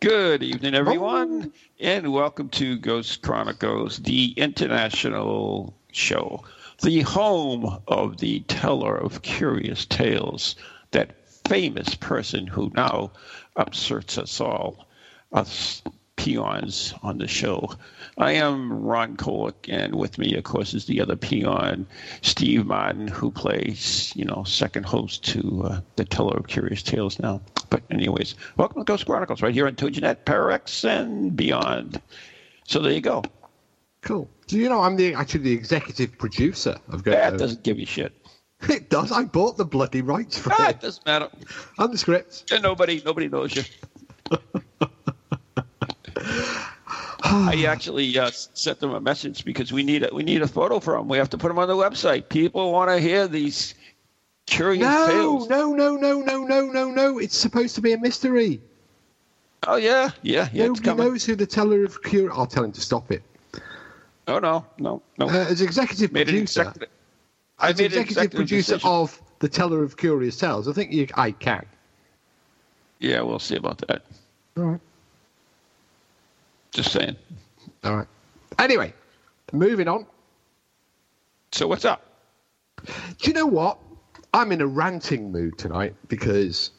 Good evening, everyone, oh. and welcome to Ghost Chronicles, the international show, the home of the teller of curious tales, that famous person who now upsets us all, us peons on the show. I am Ron Kolick, and with me, of course, is the other peon, Steve Martin, who plays, you know, second host to uh, the Teller of Curious Tales now. But anyways, welcome to Ghost Chronicles, right here on TogiNet, Pararex, and beyond. So there you go. Cool. Do you know I'm the actually the executive producer of Ghost? That doesn't give you shit. It does. I bought the bloody rights for Ah, it. it doesn't matter. And the script. And nobody, nobody knows you. I actually uh, sent them a message because we need a we need a photo for them. We have to put them on the website. People want to hear these curious No, tales. no, no, no, no, no, no, no. It's supposed to be a mystery. Oh yeah, yeah, yeah. Nobody knows who the teller of cure. I'll tell him to stop it. Oh no, no, no. Uh, as executive made producer. I as executive executive producer decision. of the teller of curious tales, I think you, I can. Yeah, we'll see about that. All right. Just saying. All right. Anyway, moving on. So what's up? Do you know what? I'm in a ranting mood tonight because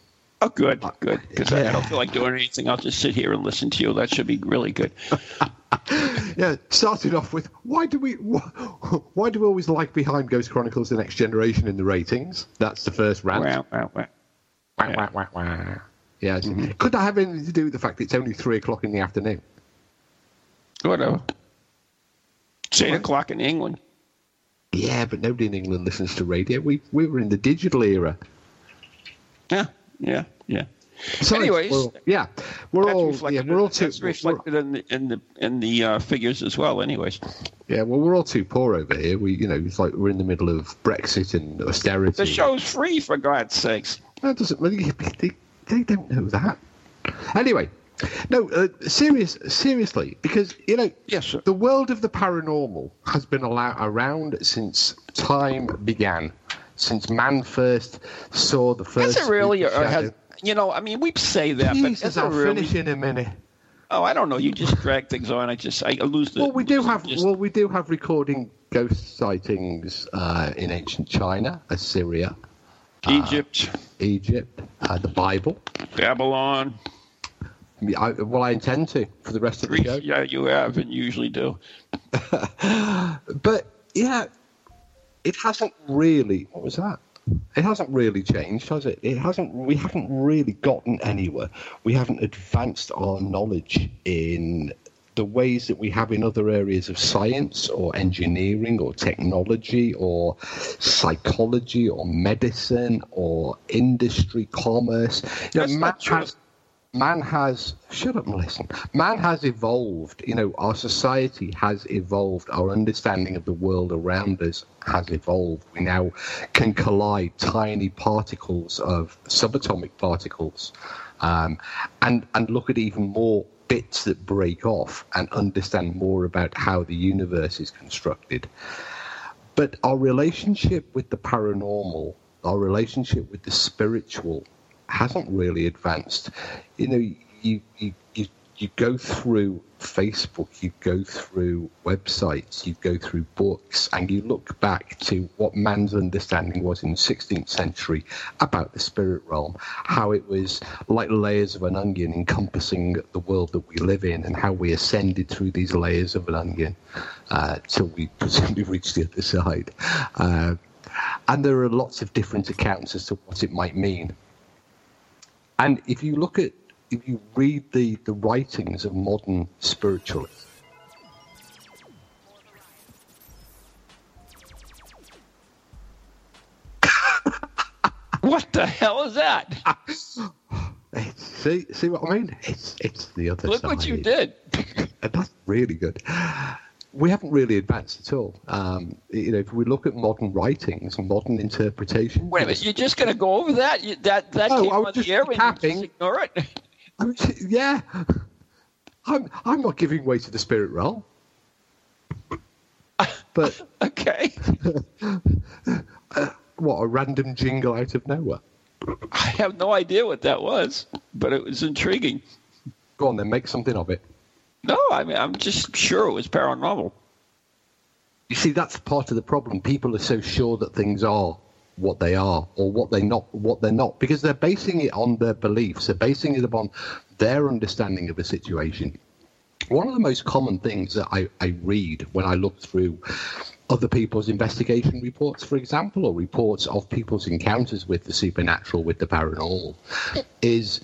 Oh, good, uh, good. Because I, I don't feel like doing anything. I'll just sit here and listen to you. That should be really good. yeah, started off with why do we wh- why do we always like Behind Ghost Chronicles: The Next Generation in the ratings? That's the first rant. Wow, wow, wow. Wah, wah, wah, wah. Yeah, mm-hmm. could that have anything to do with the fact it's only three o'clock in the afternoon? Whatever. It's eight o'clock in England. Yeah, but nobody in England listens to radio. We we were in the digital era. Yeah, yeah, yeah. So Anyways, we're yeah, we're all yeah, reflected, we're all too that's reflected in the in the in the uh, figures as well. Anyways, yeah, well, we're all too poor over here. We you know it's like we're in the middle of Brexit and austerity. the show's free for God's sakes. That doesn't really. They, they don't know that. Anyway, no, uh, serious, seriously, because you know, Yes, sir. the world of the paranormal has been around since time began, since man first saw the first. Has it really? Or has, you know, I mean, we say that, but Jesus, has it I'll really? finish in a minute. Oh, I don't know. You just drag things on. I just I lose the. Well, we do have just- well, we do have recording ghost sightings uh, in ancient China, Assyria, Egypt, Egypt, uh, the Bible. Babylon, I well, I intend to for the rest of the show. Yeah, you have and usually do. But yeah, it hasn't really. What was that? It hasn't really changed, has it? It hasn't. We haven't really gotten anywhere. We haven't advanced our knowledge in the ways that we have in other areas of science or engineering or technology or psychology or medicine or industry, commerce. You know, true. has man has shut up and listen. Man has evolved you know our society has evolved. Our understanding of the world around us has evolved. We now can collide tiny particles of subatomic particles um, and and look at even more bits that break off and understand more about how the universe is constructed. But our relationship with the paranormal, our relationship with the spiritual, hasn't really advanced. You know, you you you, you go through Facebook, you go through websites, you go through books, and you look back to what man's understanding was in the 16th century about the spirit realm, how it was like layers of an onion encompassing the world that we live in, and how we ascended through these layers of an onion uh, till we presumably reached the other side. Uh, and there are lots of different accounts as to what it might mean. And if you look at, if you read the, the writings of modern spiritualists, What the hell is that? See, see what I mean? It's it's the other Look side. what you did. That's really good. We haven't really advanced at all. Um, you know, if we look at modern writings and modern interpretation. Wait a minute, you're just going to go over that? You, that that No, came on just the air and recapping. just ignore it? I mean, yeah, I'm I'm not giving way to the spirit realm. But Okay. what a random jingle out of nowhere. I have no idea what that was, but it was intriguing. Go on then, make something of it. No, I mean, I'm just sure it was paranormal. You see, that's part of the problem. People are so sure that things are what they are, or what they not, what they're not, because they're basing it on their beliefs. They're basing it upon their understanding of a situation. One of the most common things that I, I read when I look through other people's investigation reports, for example, or reports of people's encounters with the supernatural, with the paranormal, is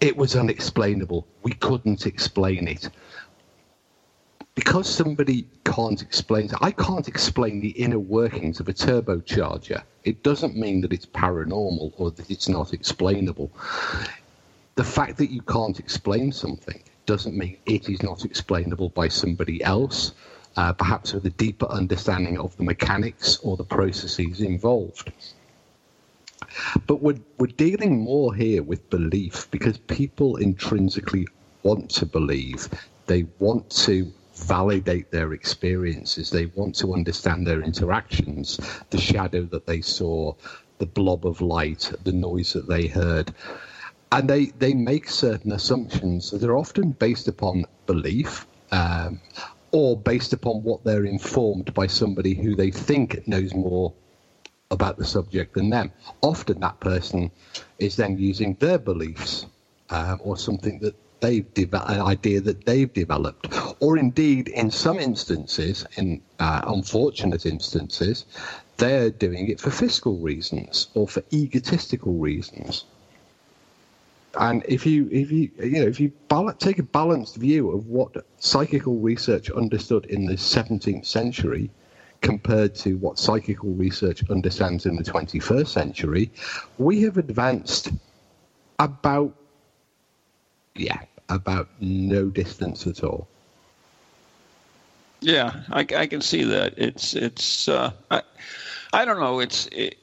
it was unexplainable. We couldn't explain it because somebody can't explain I can't explain the inner workings of a turbocharger. It doesn't mean that it's paranormal or that it's not explainable. The fact that you can't explain something doesn't mean it is not explainable by somebody else, uh, perhaps with a deeper understanding of the mechanics or the processes involved. But we're, we're dealing more here with belief because people intrinsically want to believe. They want to validate their experiences. They want to understand their interactions, the shadow that they saw, the blob of light, the noise that they heard. And they, they make certain assumptions that are often based upon belief um, or based upon what they're informed by somebody who they think knows more about the subject than them. Often that person is then using their beliefs um, or something that they've developed, an idea that they've developed, or indeed, in some instances, in uh, unfortunate instances, they're doing it for fiscal reasons or for egotistical reasons. And if you, if you, you know, if you bal- take a balanced view of what psychical research understood in the 17th century compared to what psychical research understands in the 21st century, we have advanced about, yeah, about no distance at all. Yeah, I, I can see that. It's it's uh, I, I don't know. It's it,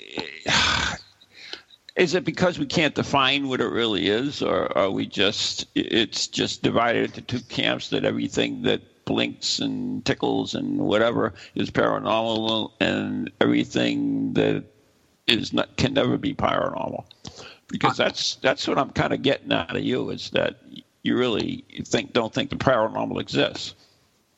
is it because we can't define what it really is, or are we just it's just divided into two camps that everything that blinks and tickles and whatever is paranormal, and everything that is not can never be paranormal? Because that's that's what I'm kind of getting out of you is that you really think don't think the paranormal exists.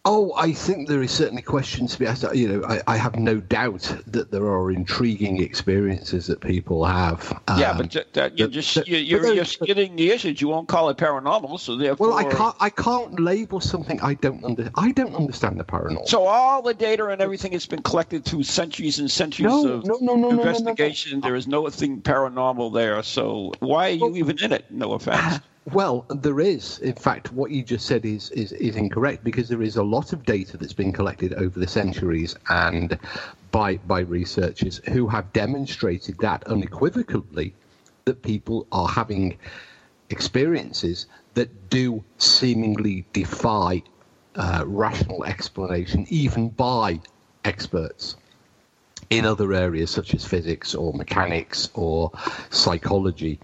Oh, I think there is certainly questions to be asked. You know, I, I have no doubt that there are intriguing experiences that people have. yeah, um, but that, that you're just you're, you're, you're skidding the issues. You won't call it paranormal, so therefore. Well, I can't. I can't label something I don't under. I don't understand the paranormal. So all the data and everything has been collected through centuries and centuries No, of no, no, no, no, no, no, no. investigation. There is nothing paranormal there. So why are you Well- even in it? No offense. Well, there is. In fact, what you just said is, is, is incorrect because there is a lot of data that's been collected over the centuries and by, by researchers who have demonstrated that unequivocally that people are having experiences that do seemingly defy uh, rational explanation, even by experts in other areas such as physics or mechanics or psychology.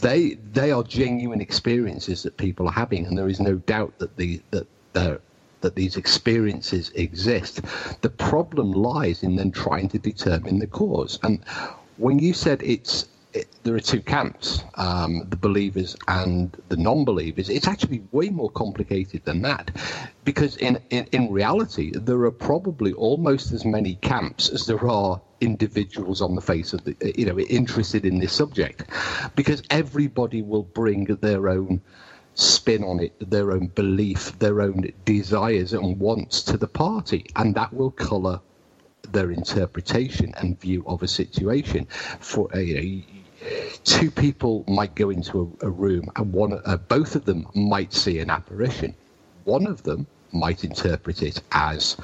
They they are genuine experiences that people are having, and there is no doubt that the that the, that these experiences exist. The problem lies in then trying to determine the cause. And when you said it's it, there are two camps, um, the believers and the non-believers. It's actually way more complicated than that, because in, in in reality there are probably almost as many camps as there are individuals on the face of the you know interested in this subject, because everybody will bring their own spin on it, their own belief, their own desires and wants to the party, and that will colour their interpretation and view of a situation. For you know, two people might go into a, a room, and one, uh, both of them might see an apparition. One of them might interpret it as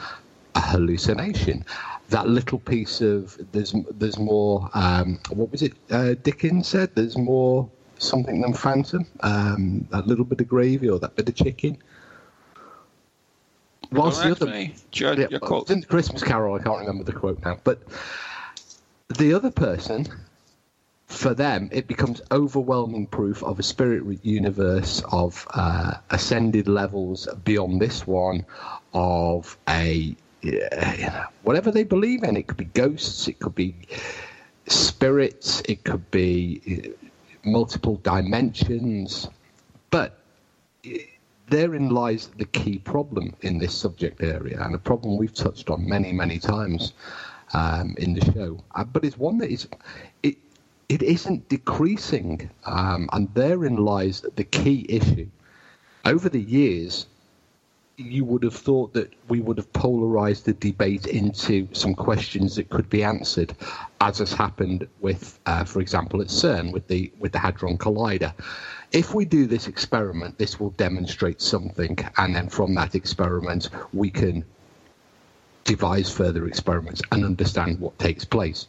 a hallucination. That little piece of there's there's more. Um, what was it? Uh, Dickens said there's more something than Phantom. Um, a little bit of gravy or that bit of chicken. Whilst the other, me. Yeah, your quote. it's in the Christmas Carol, I can't remember the quote now, but the other person, for them, it becomes overwhelming proof of a spirit universe of uh, ascended levels beyond this one, of a yeah, you know, whatever they believe in. It could be ghosts, it could be spirits, it could be multiple dimensions, but therein lies the key problem in this subject area, and a problem we've touched on many, many times um, in the show. Uh, but it's one that is it it isn't decreasing, um, and therein lies the key issue. Over the years, you would have thought that we would have polarized the debate into some questions that could be answered, as has happened with, uh, for example, at CERN with the with the Hadron Collider. If we do this experiment, this will demonstrate something, and then from that experiment, we can devise further experiments and understand what takes place.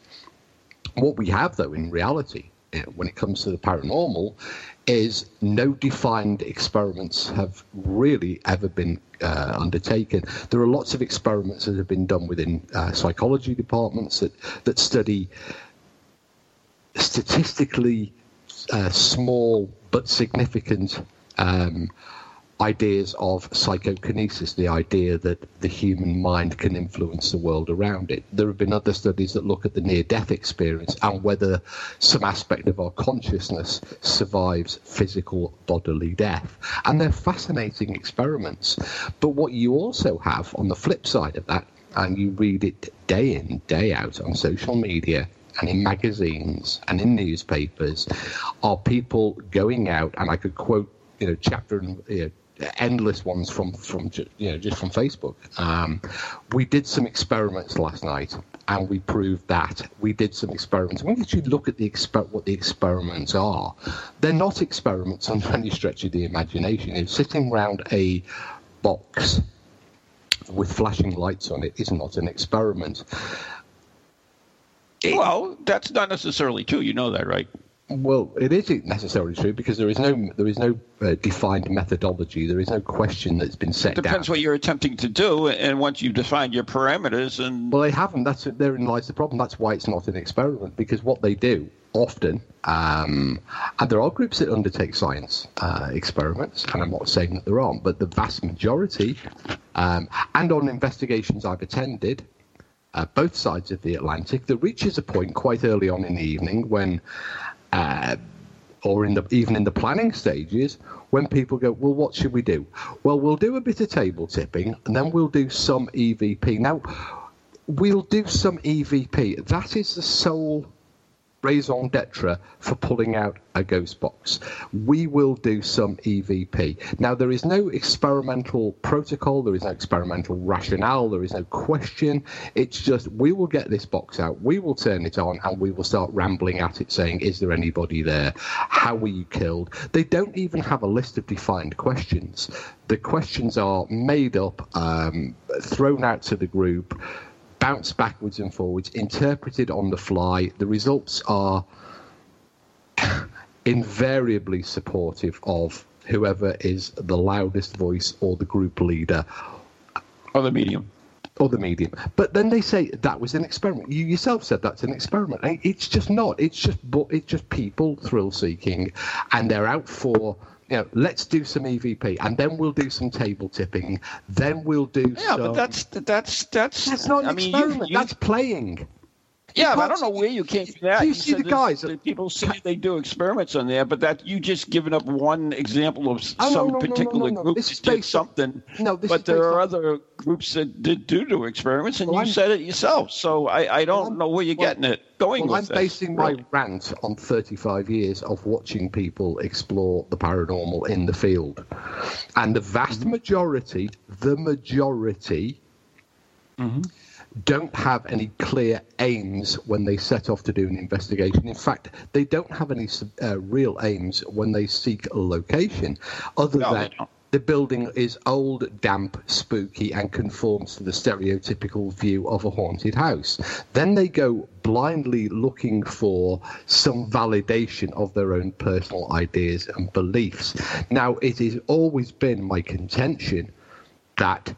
What we have, though, in reality, eh, when it comes to the paranormal, is no defined experiments have really ever been uh, undertaken. There are lots of experiments that have been done within uh, psychology departments that, that study statistically uh, small but significant um, ideas of psychokinesis, the idea that the human mind can influence the world around it. There have been other studies that look at the near death experience and whether some aspect of our consciousness survives physical bodily death. And they're fascinating experiments. But what you also have on the flip side of that, and you read it day in, day out on social media, and in magazines and in newspapers are people going out and I could quote you know chapter and you know, endless ones from from you know just from Facebook. Um, we did some experiments last night, and we proved that we did some experiments. When you look at the exper- what the experiments are, they're not experiments under any stretch of the imagination. It's sitting around a box with flashing lights on it is not an experiment. Well, that's not necessarily true. You know that, right? Well, it isn't necessarily true because there is no there is no uh, defined methodology. There is no question that's been set It Depends down. what you're attempting to do, and once you've defined your parameters, and Well, they haven't. That's therein lies the problem. That's why it's not an experiment because what they do often, um, and there are groups that undertake science uh, experiments, and I'm not saying that there aren't, but the vast majority, um, and on investigations I've attended, uh, both sides of the Atlantic, there reaches a point quite early on in the evening when. Uh, or in the even in the planning stages when people go well what should we do? Well we'll do a bit of table tipping and then we'll do some evp now we'll do some evp that is the sole raison d'etre for pulling out a ghost box. We will do some evp now there is no experimental protocol there is no experimental rationale there is no question. It's just we will get this box out we will turn it on and we will start rambling at it saying is there anybody there? How were you killed? They don't even have a list of defined questions. The questions are made up um, thrown out to the group bounce backwards and forwards, interpreted on the fly. The results are invariably supportive of whoever is the loudest voice or the group leader or the medium. or the medium. But then they say that was an experiment. You yourself said that's an experiment. It's just not. It's just but it's just people thrill seeking, and they're out for. You know, let's do some EVP, and then we'll do some table tipping. Then we'll do. Yeah, some... but that's that's that's. that's not an I mean, you- you- that's playing. Yeah, but I don't know where you came from that. Do you see the guys- that people say they do experiments on there, but that you just given up one example of Oh, some no, no, particular no, no. group This that did something. No, but there are on- other groups that did do do experiments, and Well, you I'm- said it yourself. So I, I don't I'm- know where you're well- getting it going Well, I'm basing my rant on 35 years of watching people explore the paranormal in the field. And the vast Mm-hmm. majority, the majority, Mm-hmm. Don't have any clear aims when they set off to do an investigation. In fact, they don't have any uh, real aims when they seek a location, other No, than the building is old, damp, spooky, and conforms to the stereotypical view of a haunted house. Then they go blindly looking for some validation of their own personal ideas and beliefs. Now, it has always been my contention that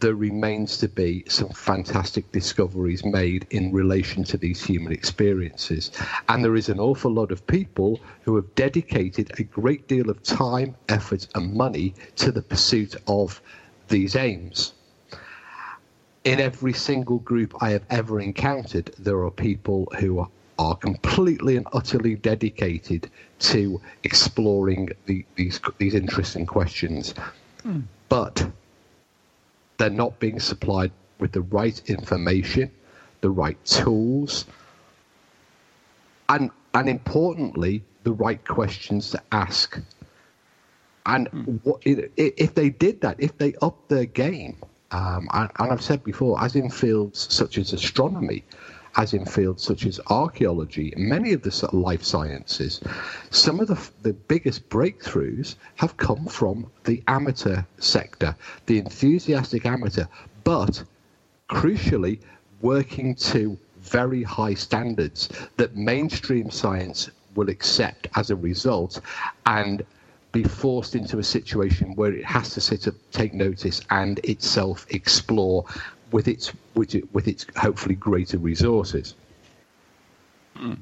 there remains to be some fantastic discoveries made in relation to these human experiences. And there is an awful lot of people who have dedicated a great deal of time, effort, and money to the pursuit of these aims. In every single group I have ever encountered, there are people who are are completely and utterly dedicated to exploring the, these these interesting questions. Mm. But they're not being supplied with the right information, the right tools, and and importantly, the right questions to ask. And mm. what, if they did that, if they upped their game, um, and, and I've said before, as in fields such as astronomy, as in fields such as archaeology, many of the life sciences, some of the, the biggest breakthroughs have come from the amateur sector, the enthusiastic amateur, but crucially, working to very high standards that mainstream science will accept as a result and be forced into a situation where it has to sit up, take notice, and itself explore with its with, it, with its hopefully greater resources. Hmm.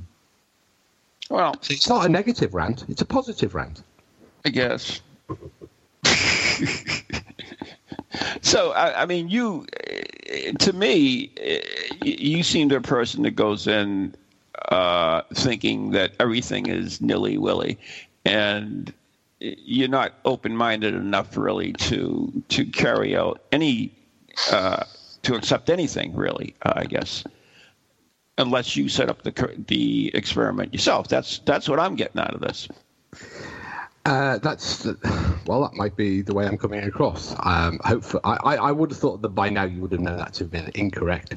Well, so it's not a negative rant; it's a positive rant. I guess. so I, I, mean, you, to me, you seem a person that goes in uh, thinking that everything is nilly willy, and you're not open minded enough really to to carry out any uh, to accept anything, really. Uh, I guess, unless you set up the the experiment yourself. That's that's what I'm getting out of this. Uh, that's the, well, that might be the way I'm coming across. Um, hopefully, I, I, would have thought that by now you would have known that to have been incorrect.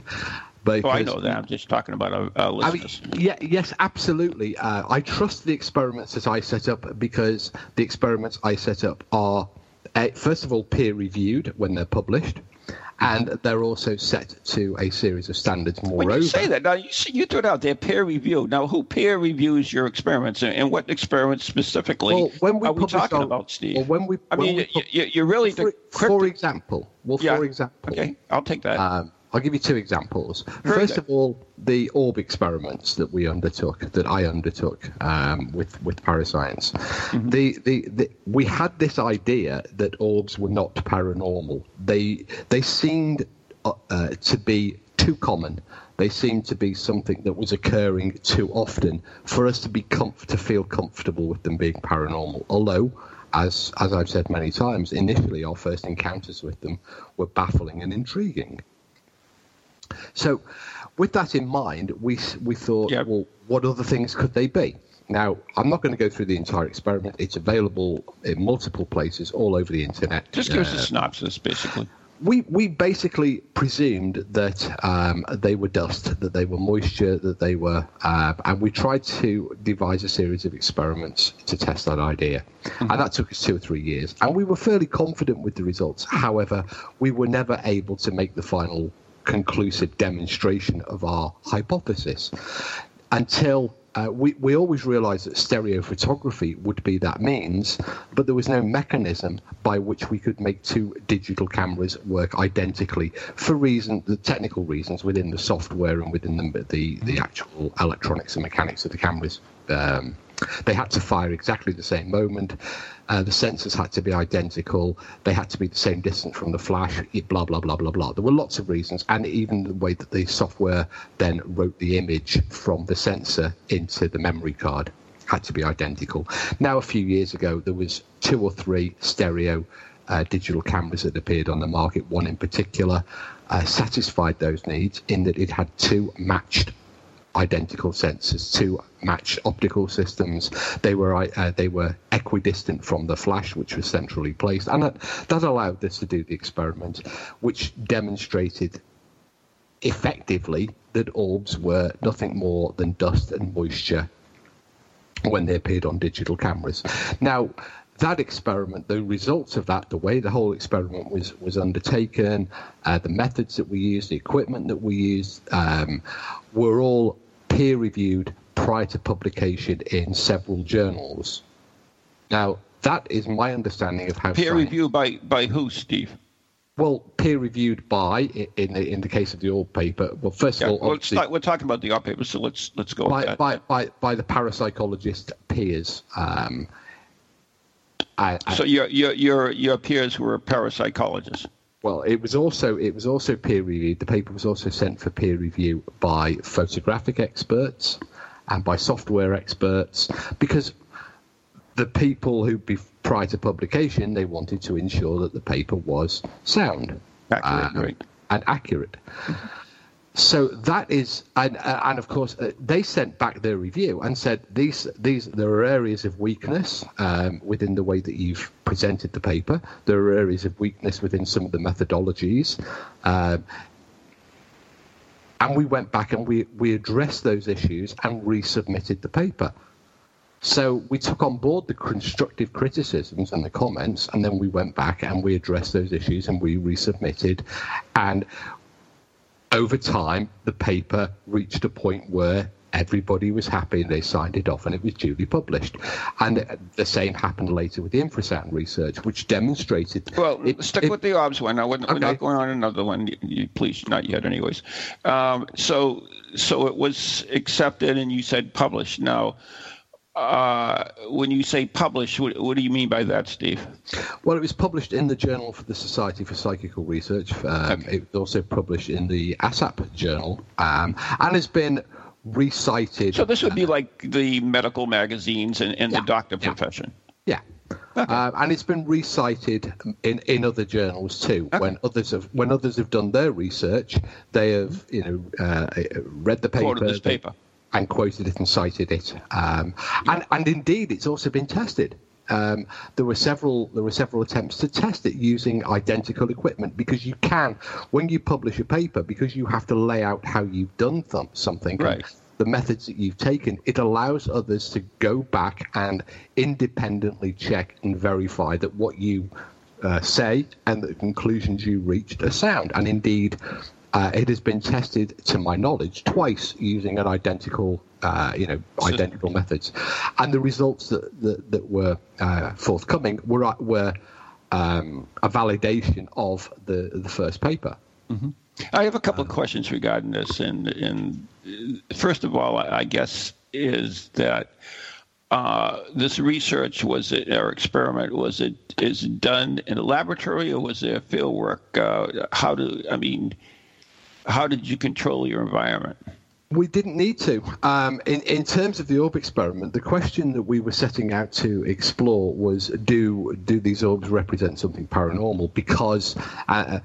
But oh, I know that. I'm just talking about our, our listeners. I mean, yeah, yes, absolutely. Uh, I trust the experiments that I set up because the experiments I set up are, uh, first of all, peer reviewed when they're published and they're also set to a series of standards. Moreover, when you say that now, you see, you threw it out there, peer review. Now, who peer reviews your experiments, and what experiments specifically well, when we are we talking our, about, Steve? Well, when we, I when mean, we, you, you, really for, for, example, well, yeah. for example, okay, I'll take that. Um, I'll give you two examples. First of all, the orb experiments that we undertook, that I undertook um, with with Parascience. Mm-hmm. The, the, the we had this idea that orbs were not paranormal. They they seemed uh, uh, to be too common. They seemed to be something that was occurring too often for us to be comf- to feel comfortable with them being paranormal. Although as as I've said many times, initially our first encounters with them were baffling and intriguing. So, with that in mind, we we thought, well, what other things could they be? Now, I'm not going to go through the entire experiment. It's available in multiple places all over the internet. Just give uh, us a uh, synopsis, basically. We we basically presumed that um, they were dust, that they were moisture, that they were, uh, and we tried to devise a series of experiments to test that idea, mm-hmm. and that took us two or three years. And we were fairly confident with the results. However, we were never able to make the final conclusive demonstration of our hypothesis until uh, we, we always realized that stereophotography would be that means, but there was no mechanism by which we could make two digital cameras work identically for reason, the technical reasons within the software and within the, the, the actual electronics and mechanics of the cameras. Um, they had to fire exactly the same moment. Uh, the sensors had to be identical. They had to be the same distance from the flash. Blah blah blah blah blah. There were lots of reasons, and even the way that the software then wrote the image from the sensor into the memory card had to be identical. Now, a few years ago, there was two or three stereo uh, digital cameras that appeared on the market. One in particular uh, satisfied those needs in that it had two matched identical sensors to match optical systems. They were uh, they were equidistant from the flash, which was centrally placed, and that, that allowed us to do the experiment, which demonstrated effectively that orbs were nothing more than dust and moisture when they appeared on digital cameras. Now, that experiment, the results of that, the way the whole experiment was was undertaken, uh, the methods that we used, the equipment that we used, um, were all peer reviewed prior to publication in several journals. Now, that is my understanding of how peer science, review by by who, Steve? Well, peer reviewed by in the in the case of the old paper. Well, first Yeah, of all, well, start, we're talking about the old paper, so let's let's go by, by, by, by the parapsychologist peers. Um, I, I- so your your your your peers were parapsychologists. well, it was also it was also peer reviewed. The paper was also sent for peer review by photographic experts and by software experts because the people who be, prior to publication they wanted to ensure that the paper was sound Accurate, um, and accurate. So that is, and, uh, and of course, uh, they sent back their review and said these these there are areas of weakness um, within the way that you've presented the paper. There are areas of weakness within some of the methodologies. Um, and we went back and we, we addressed those issues and resubmitted the paper. So we took on board the constructive criticisms and the comments, and then we went back and we addressed those issues and we resubmitted. And over time, the paper reached a point where everybody was happy and they signed it off and it was duly published. And the same happened later with the infrasound research, which demonstrated. Well, it- stick it- with the orbs one. Now, we're, we're not going on another one. You, you, please, not yet, anyways. Um, so, so it was accepted, and you said published. Now, uh, when you say published, what, what do you mean by that, Steve? Well, it was published in the Journal for the Society for Psychical Research. Um, Okay. It was also published in the ASSAP Journal um, and has been recited. So this would be like the medical magazines and, and Yeah, the doctor yeah. profession. Yeah. Um, and it's been recited in, in other journals too. When others have when others have done their research, they have you know uh, read the paper, Quoted this they- paper. And quoted it and cited it. Um, and and indeed, it's also been tested. Um, there were several there were several attempts to test it using identical equipment because you can when you publish a paper because you have to lay out how you've done th- something Right. the methods that you've taken it allows others to go back and independently check and verify that what you uh, say and the conclusions you reached are sound and indeed uh, it has been tested to my knowledge twice using an identical uh, you know identical methods and the results that that, that were uh, forthcoming were uh, were um, a validation of the the first paper I have a couple of questions regarding this, and and uh, first of all, I guess is that uh, this research was it or experiment was it is it done in a laboratory or was there field work? Uh, how do I mean? How did you control your environment? We didn't need to. Um, in, in terms of the orb experiment, the question that we were setting out to explore was do do these orbs represent something paranormal? Because uh,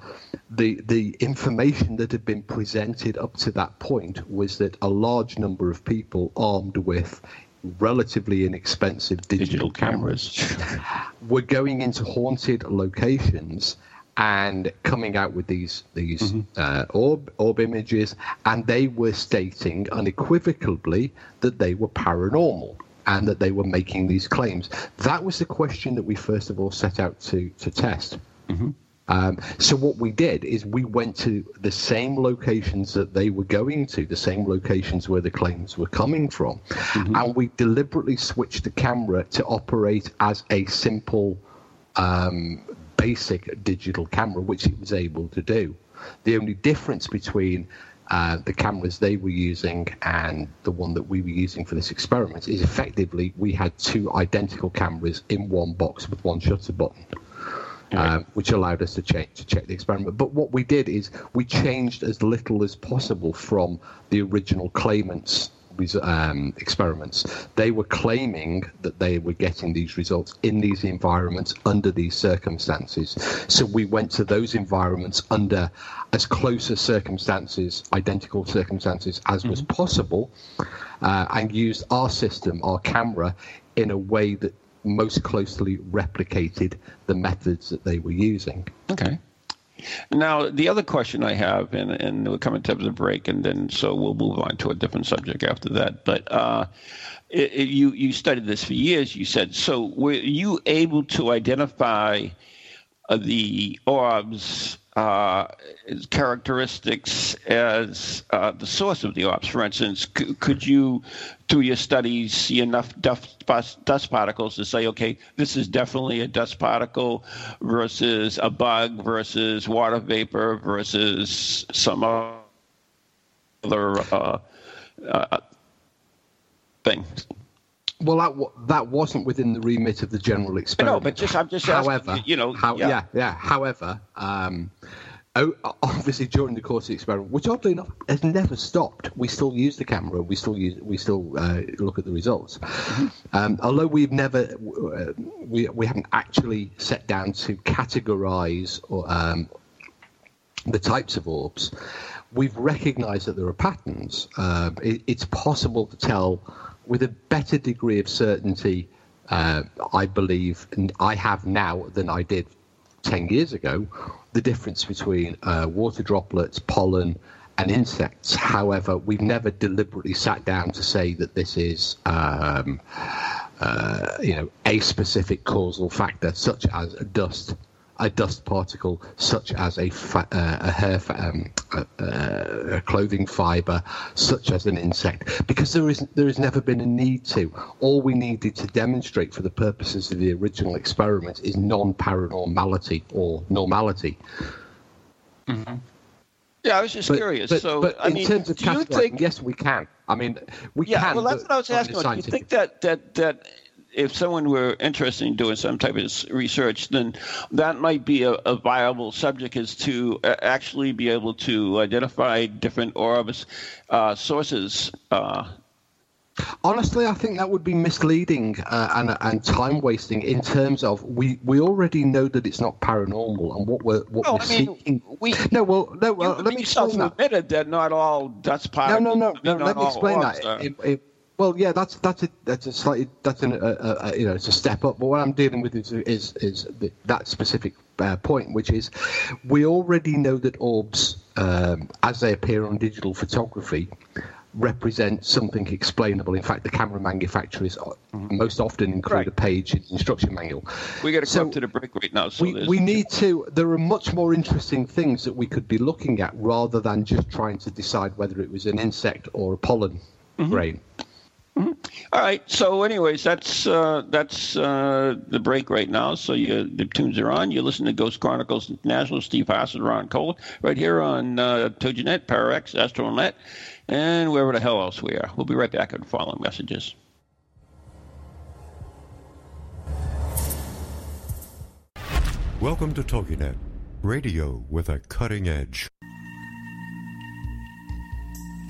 the the information that had been presented up to that point was that a large number of people armed with relatively inexpensive digital, Digital cameras. were going into haunted locations and coming out with these these uh, orb orb images, and they were stating unequivocally that they were paranormal and that they were making these claims. That was the question that we first of all set out to to test. Um, so what we did is we went to the same locations that they were going to, the same locations where the claims were coming from, and we deliberately switched the camera to operate as a simple, um, basic digital camera, which it was able to do. The only difference between uh, the cameras they were using and the one that we were using for this experiment is effectively we had two identical cameras in one box with one shutter button um, which allowed us to check to check the experiment. But what we did is we changed as little as possible from the original claimants. Um, experiments. They were claiming that they were getting these results in these environments under these circumstances. So we went to those environments under as close as circumstances, identical circumstances as was possible, uh, and used our system, our camera, in a way that most closely replicated the methods that they were using. Okay. Now, the other question I have, and, and we're coming to the break, and then so we'll move on to a different subject after that. But uh, it, it, you you studied this for years. You said so. Were you able to identify the orbs uh, characteristics as uh, the source of the orbs. For instance, c- could you, through your studies, see enough dust, dust particles to say, okay, this is definitely a dust particle versus a bug versus water vapor versus some other uh, uh thing? Well, that that wasn't within the remit of the general experiment. No, but just I'm just however, asking, you know, how, yeah. yeah, yeah. However, um, obviously during the course of the experiment, which oddly enough has never stopped, we still use the camera. We still use we still uh, look at the results. Mm-hmm. Um, although we've never uh, we we haven't actually set down to categorize or, um, the types of orbs. We've recognised that there are patterns. Uh, it, it's possible to tell with a better degree of certainty, uh, I believe, and I have now than I did 10 years ago, the difference between uh, water droplets, pollen, and insects. However, we've never deliberately sat down to say that this is, um, uh, you know, a specific causal factor, such as dust a dust particle such as a, fa- uh, a hair, fa- um, a, a, clothing fiber, such as an insect, because there is there has never been a need to. All we needed to demonstrate for the purposes of the original experiment is non-paranormality or normality. Mm-hmm. Yeah, I was just but, curious. But, so, but I in mean, terms of do you think? Yes, we can. I mean, we yeah, can. well, that's what I was asking. Do you think that that that if someone were interested in doing some type of research, then that might be a, a viable subject is to uh, actually be able to identify different orbs uh, sources. Uh, Honestly, I think that would be misleading uh, and, and time wasting in terms of we, we already know that it's not paranormal and what we're what well, we're I mean, seeking. We, no, well, no, well, let me explain that. admitted that not all that's particles. No, no, no, no. let me explain that. It, it, well, yeah, that's that's a that's a slightly that's an uh, uh, you know it's a step up. But what I'm dealing with is is, is the, that specific uh, point, which is we already know that orbs, um, as they appear on digital photography, represent something explainable. In fact, the camera manufacturers mm-hmm. most often include right. a page in the instruction manual. We got to so come to the break right now. So we, we need to. There are much more interesting things that we could be looking at rather than just trying to decide whether it was an insect or a pollen mm-hmm. grain. Mm-hmm. All right. So, anyways, that's uh, that's uh, the break right now. So, you, the tunes are on. You listen to Ghost Chronicles National, Steve and Ron Kolick right here on uh, TogiNet, Pararex, Astronet, and wherever the hell else we are. We'll be right back with following messages. Welcome to TogiNet, radio with a cutting edge.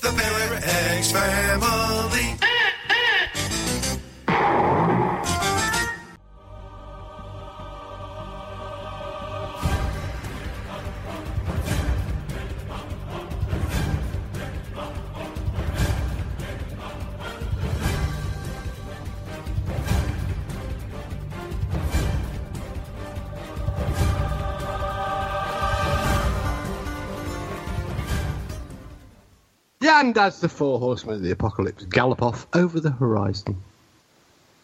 the Parax family. And as the four horsemen of the apocalypse gallop off over the horizon,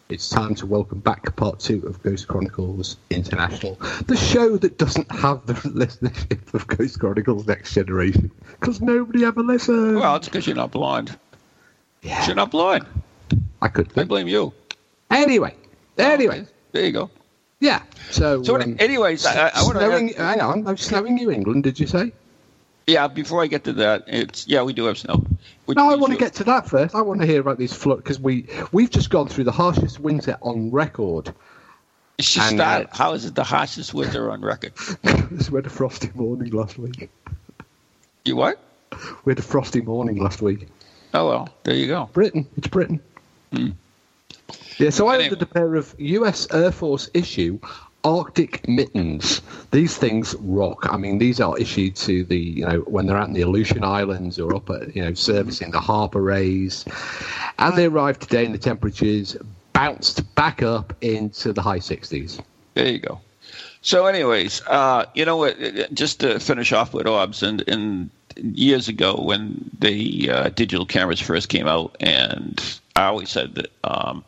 it's time to welcome back part two of Ghost Chronicles International, the show that doesn't have the listenership of Ghost Chronicles Next Generation, because nobody ever listens. Well, it's because you're not blind. yeah, You're not blind. I could I blame you. Anyway, anyway, There you go. yeah. So, So, um, anyways, I, I want to. hang on, no, snowing New England, did you say? Yeah, before I get to that, it's yeah, we do have snow. No, I want to get to that first. I want to hear about these flood because we we've just gone through the harshest winter on record. It's just and, that. uh, How is it the harshest winter on record? we had a frosty morning last week. You what? We had a frosty morning last week. Oh well, there you go. Britain, it's Britain. Yeah, so I ordered a pair of U.S. Air Force issue Arctic mittens. These things rock. I mean, these are issued to the you know when they're out in the Aleutian Islands or up at you know servicing the HAARP arrays, and they arrived today, and the temperatures bounced back up into the high 60s. There you go. So, anyways, uh, you know what? Just to finish off with Orbs, and, and years ago when the uh, digital cameras first came out, and I always said that um,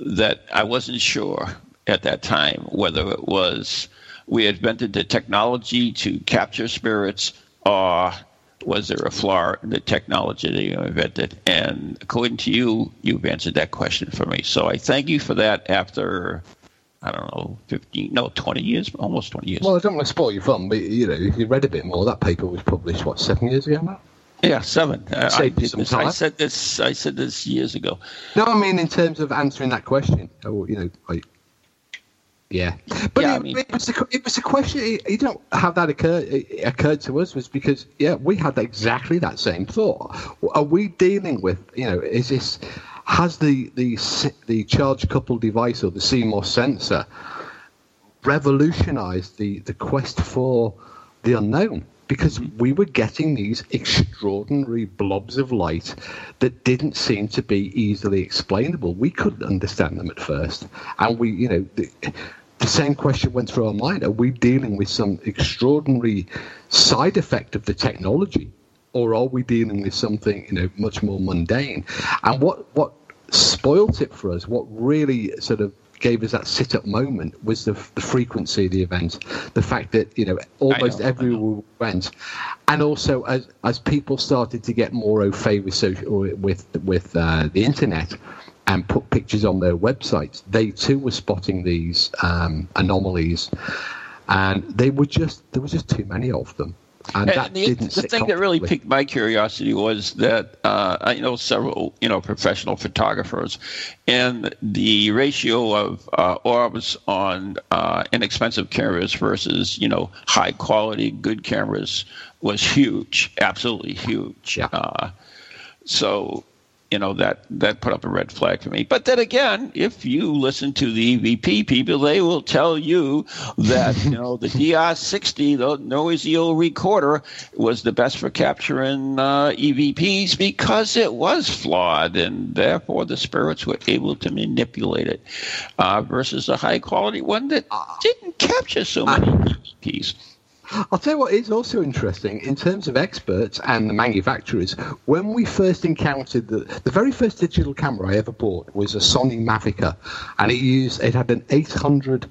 that I wasn't sure at that time whether it was we invented the technology to capture spirits or was there a flaw in the technology that you invented? And according to you, you've answered that question for me. So I thank you for that after, I don't know, 15, no, 20 years, almost 20 years. Well, I don't want to spoil your fun, but you know, if you read a bit more, that paper was published what seven years ago now. yeah, seven. Uh, I, Saved you did some this, I said this. I said this years ago. No, I mean in terms of answering that question. Oh, you know, like, yeah. But Yeah, it, I mean- it was a, it was a question. It, you don't have that occur it occurred to us was because yeah, we had exactly that same thought. Are we dealing with you know? Is this has the the the charge coupled device or the CMOS sensor revolutionized the the quest for the unknown? Because mm-hmm. we were getting these extraordinary blobs of light that didn't seem to be easily explainable. We couldn't understand them at first, and we, you know, the, same question went through our mind: Are we dealing with some extraordinary side effect of the technology, or are we dealing with something, you know, much more mundane? And what what spoilt it for us, what really sort of gave us that sit up moment was the, the frequency of the event, the fact that you know almost know, I everywhere went, and also as as people started to get more au fait with social with with uh, the internet. And put pictures on their websites. They too were spotting these um, anomalies, and they were just there was just too many of them, and, And that the, didn't. the thing that really piqued my curiosity was that uh, I know several, you know, professional photographers, and the ratio of uh, orbs on uh, inexpensive cameras versus, you know, high quality, good cameras was huge, absolutely huge. Yeah. Uh, so you know that that put up a red flag for me. But then again, if you listen to the EVP people, they will tell you that you know the DR60, the noisy old recorder, was the best for capturing uh, EVPs because it was flawed, and therefore the spirits were able to manipulate it, uh, versus a high quality one that didn't capture so many EVPs. I'll tell you what is also interesting in terms of experts and the manufacturers. When we first encountered the the very first digital camera I ever bought was a Sony Mavica, and it used it had an 800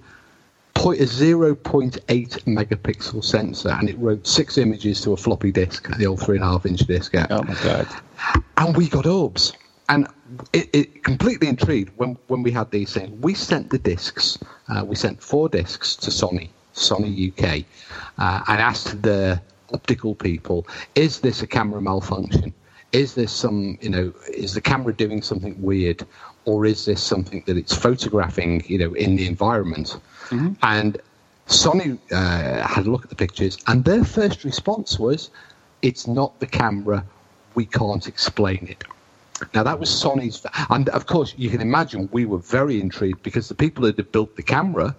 point a 0.8 megapixel sensor, and it wrote six images to a floppy disk, the old three and a half inch disk. yeah. Oh my god! and we got orbs. And it, it completely intrigued when, when we had these things. We sent the discs. Uh, we sent four discs to Sony, Sony UK, uh, and asked the optical people, is this a camera malfunction? Is this some, you know, is the camera doing something weird? Or is this something that it's photographing, you know, in the environment? And Sony uh, had a look at the pictures, and their first response was, "It's not the camera. We can't explain it." Now that was Sony's, and of course you can imagine we were very intrigued because the people that had built the camera,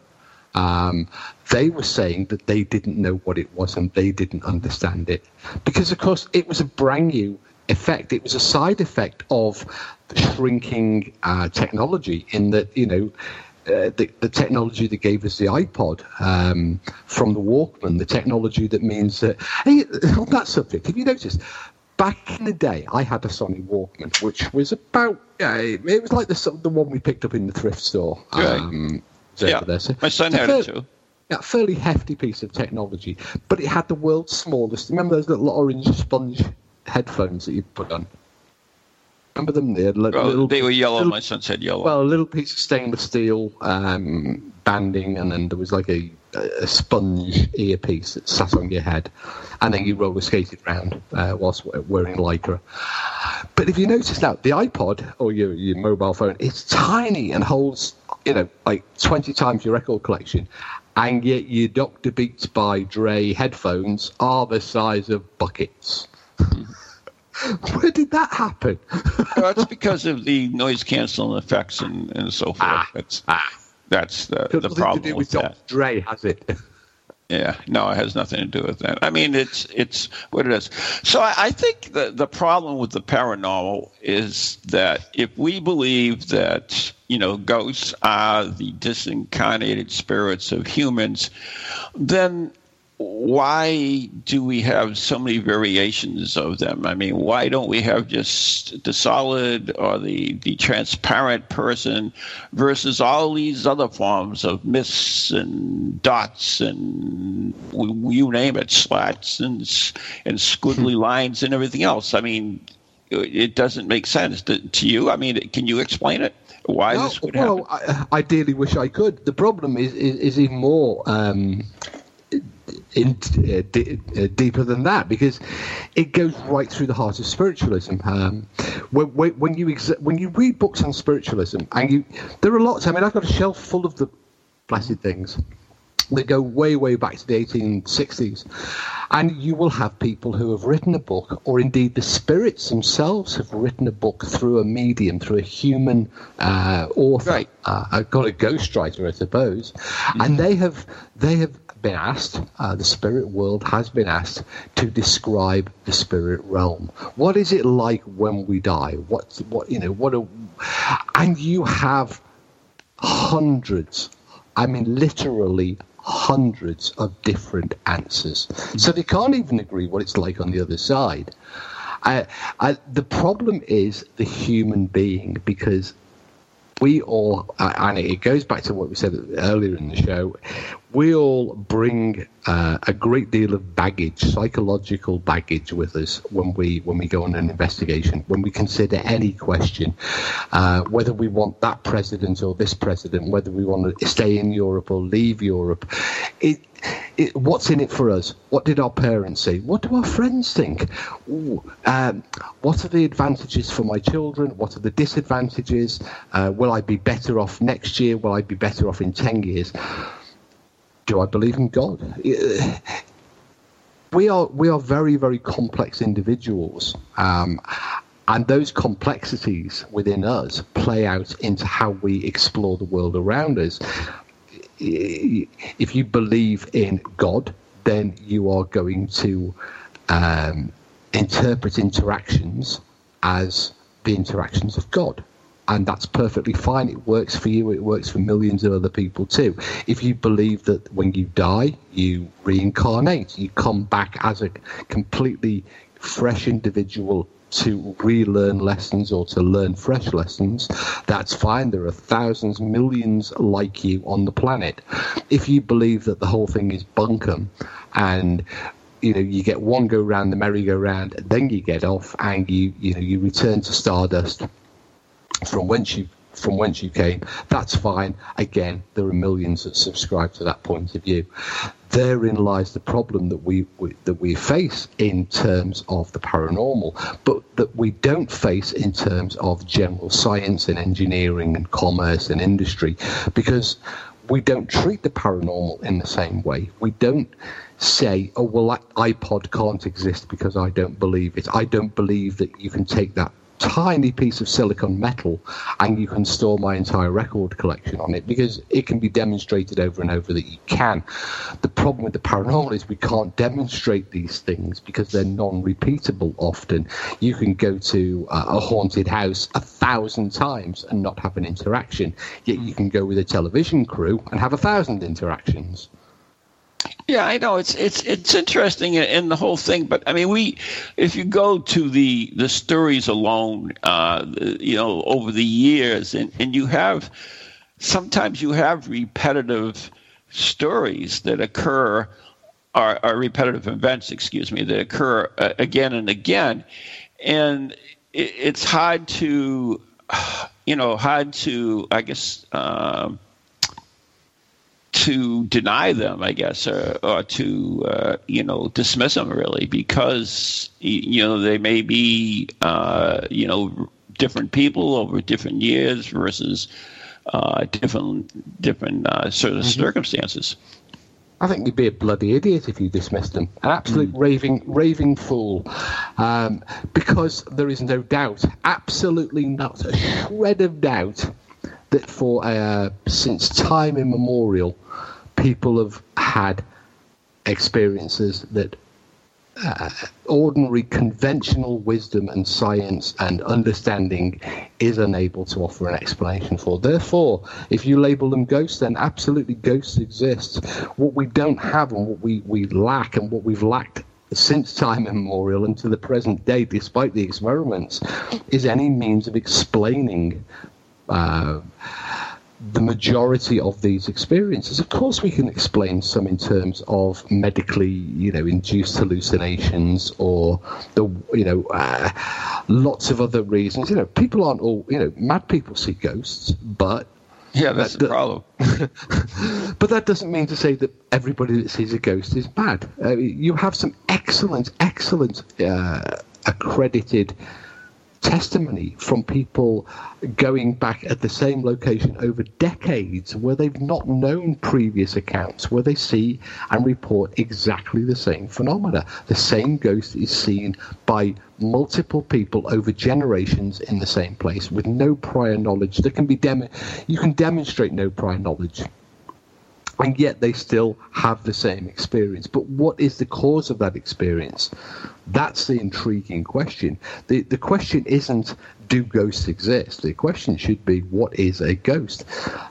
um, they were saying that they didn't know what it was and they didn't understand it because of course it was a brand new effect. It was a side effect of the shrinking uh, technology in that you know uh, the, the technology that gave us the iPod um, from the Walkman, the technology that means that. Hey, on that subject, have you noticed? back in the day, I had a Sony Walkman, which was about yeah, it was like the the one we picked up in the thrift store. Um, Yeah, there. So my son had it too. Yeah, fairly hefty piece of technology, but it had the world's smallest. Remember those little orange sponge headphones that you put on? Remember them? They, had li- Well, little, they were yellow. little- My son said yellow. well, a little piece of stainless steel um, banding, and then there was like a, a sponge earpiece that sat on your head, and then you roller skated around uh, whilst we- wearing lycra. But if you notice now, the iPod or your, your mobile phone, it's tiny and holds, you know, like 20 times your record collection. And yet your Dr. Beats by Dre headphones are the size of buckets. Where did that happen? well, it's because of the noise canceling effects and, and so forth. Ah, that's ah. that's the, Got the nothing problem to do with with. Dr. Dre, has it? Yeah, no, it has nothing to do with that. I mean, it's it's what it is. So I, I think the the problem with the paranormal is that if we believe that you know ghosts are the disincarnated spirits of humans, then why do we have so many variations of them? I mean, why don't we have just the solid or the, the transparent person versus all these other forms of mists and dots and you name it, slats and and squiggly lines and everything else? I mean, it doesn't make sense to, to you. I mean, can you explain it? Why Well, this would well. I, ideally, wish I could. The problem is is, is even more um, in, uh, d- uh, deeper than that because it goes right through the heart of spiritualism. Um, when, when, when you exa- when you read books on spiritualism, and you there are lots. I mean, I've got a shelf full of the blessed things that go way, way back to the 1860s. And you will have people who have written a book, or indeed the spirits themselves have written a book through a medium, through a human uh, author. Right. Uh, I've got a ghostwriter, I suppose. And they have they have been asked, uh, the spirit world has been asked to describe the spirit realm. What is it like when we die? What's what you know? What a, and you have hundreds, I mean, literally hundreds of different answers. So they can't even agree what it's like on the other side. Uh, uh, the problem is the human being because we all, and it goes back to what we said earlier in the show, we all bring uh, a great deal of baggage, psychological baggage, with us when we when we go on an investigation, when we consider any question, uh, whether we want that president or this president, whether we want to stay in Europe or leave Europe. It, it, what's in it for us? What did our parents say? What do our friends think? Ooh, um, what are the advantages for my children? What are the disadvantages? Uh, will I be better off next year? Will I be better off in 10 years? Do I believe in God? Uh, We are, we are very, very complex individuals. Um, and those complexities within us play out into how we explore the world around us if you believe in God, then you are going to um, interpret interactions as the interactions of God. And that's perfectly fine. It works for you. It works for millions of other people too. If you believe that when you die, you reincarnate, you come back as a completely fresh individual to relearn lessons or to learn fresh lessons, that's fine. There are thousands, millions like you on the planet. If you believe that the whole thing is bunkum and you know you get one go round the merry-go-round, then you get off and you you know you return to stardust from whence you from whence you came, that's fine. Again, there are millions that subscribe to that point of view. Therein lies the problem that we, we that we face in terms of the paranormal, but that we don't face in terms of general science and engineering and commerce and industry, because we don't treat the paranormal in the same way. We don't say, "Oh well, iPod can't exist because I don't believe it." I don't believe that you can take that tiny piece of silicon metal and you can store my entire record collection on it because it can be demonstrated over and over that you can. The problem with the paranormal is we can't demonstrate these things because they're non repeatable often. You can go to uh, a haunted house a thousand times and not have an interaction, yet you can go with a television crew and have a thousand interactions. Yeah, I know it's it's it's interesting in, the whole thing, but I mean, we if you go to the the stories alone, uh, you know, over the years, and and you have sometimes you have repetitive stories that occur, are, or repetitive events, excuse me, that occur uh, again and again, and it, it's hard to, you know, hard to, I guess. Um, to deny them, I guess, or, or to uh, you know dismiss them really because you know they may be uh, you know different people over different years versus uh, different different uh, sort of mm-hmm. circumstances. I think you'd be a bloody idiot if you dismissed them. An absolute mm. raving, raving fool. Um, because there is no doubt, absolutely not a shred of doubt, that for uh, since time immemorial, people have had experiences that uh, ordinary conventional wisdom and science and understanding is unable to offer an explanation for. Therefore, if you label them ghosts, then absolutely ghosts exist. What we don't have and what we, we lack and what we've lacked since time immemorial and to the present day, despite the experiments, is any means of explaining. Uh, the majority of these experiences. Of course, we can explain some in terms of medically, you know, induced hallucinations or the, you know, uh, lots of other reasons. You know, people aren't all, you know, mad people see ghosts, but yeah, that's that, the problem. but that doesn't mean to say that everybody that sees a ghost is bad. Uh, you have some excellent, excellent uh, accredited testimony from people going back at the same location over decades where they've not known previous accounts, where they see and report exactly the same phenomena. The same ghost is seen by multiple people over generations in the same place with no prior knowledge. There can be dem- you can demonstrate no prior knowledge and yet they still have the same experience. But what is the cause of that experience? That's the intriguing question. The, the question isn't, do ghosts exist? The question should be, what is a ghost?